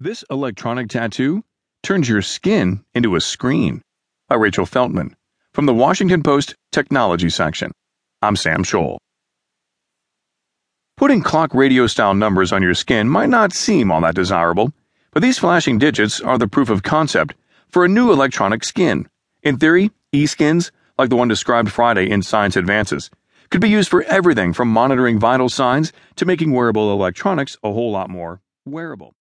This electronic tattoo turns your skin into a screen. By Rachel Feltman from the Washington Post Technology section. I'm Sam Scholl. Putting clock radio style numbers on your skin might not seem all that desirable, but these flashing digits are the proof of concept for a new electronic skin. In theory, e skins, like the one described Friday in Science Advances, could be used for everything from monitoring vital signs to making wearable electronics a whole lot more wearable.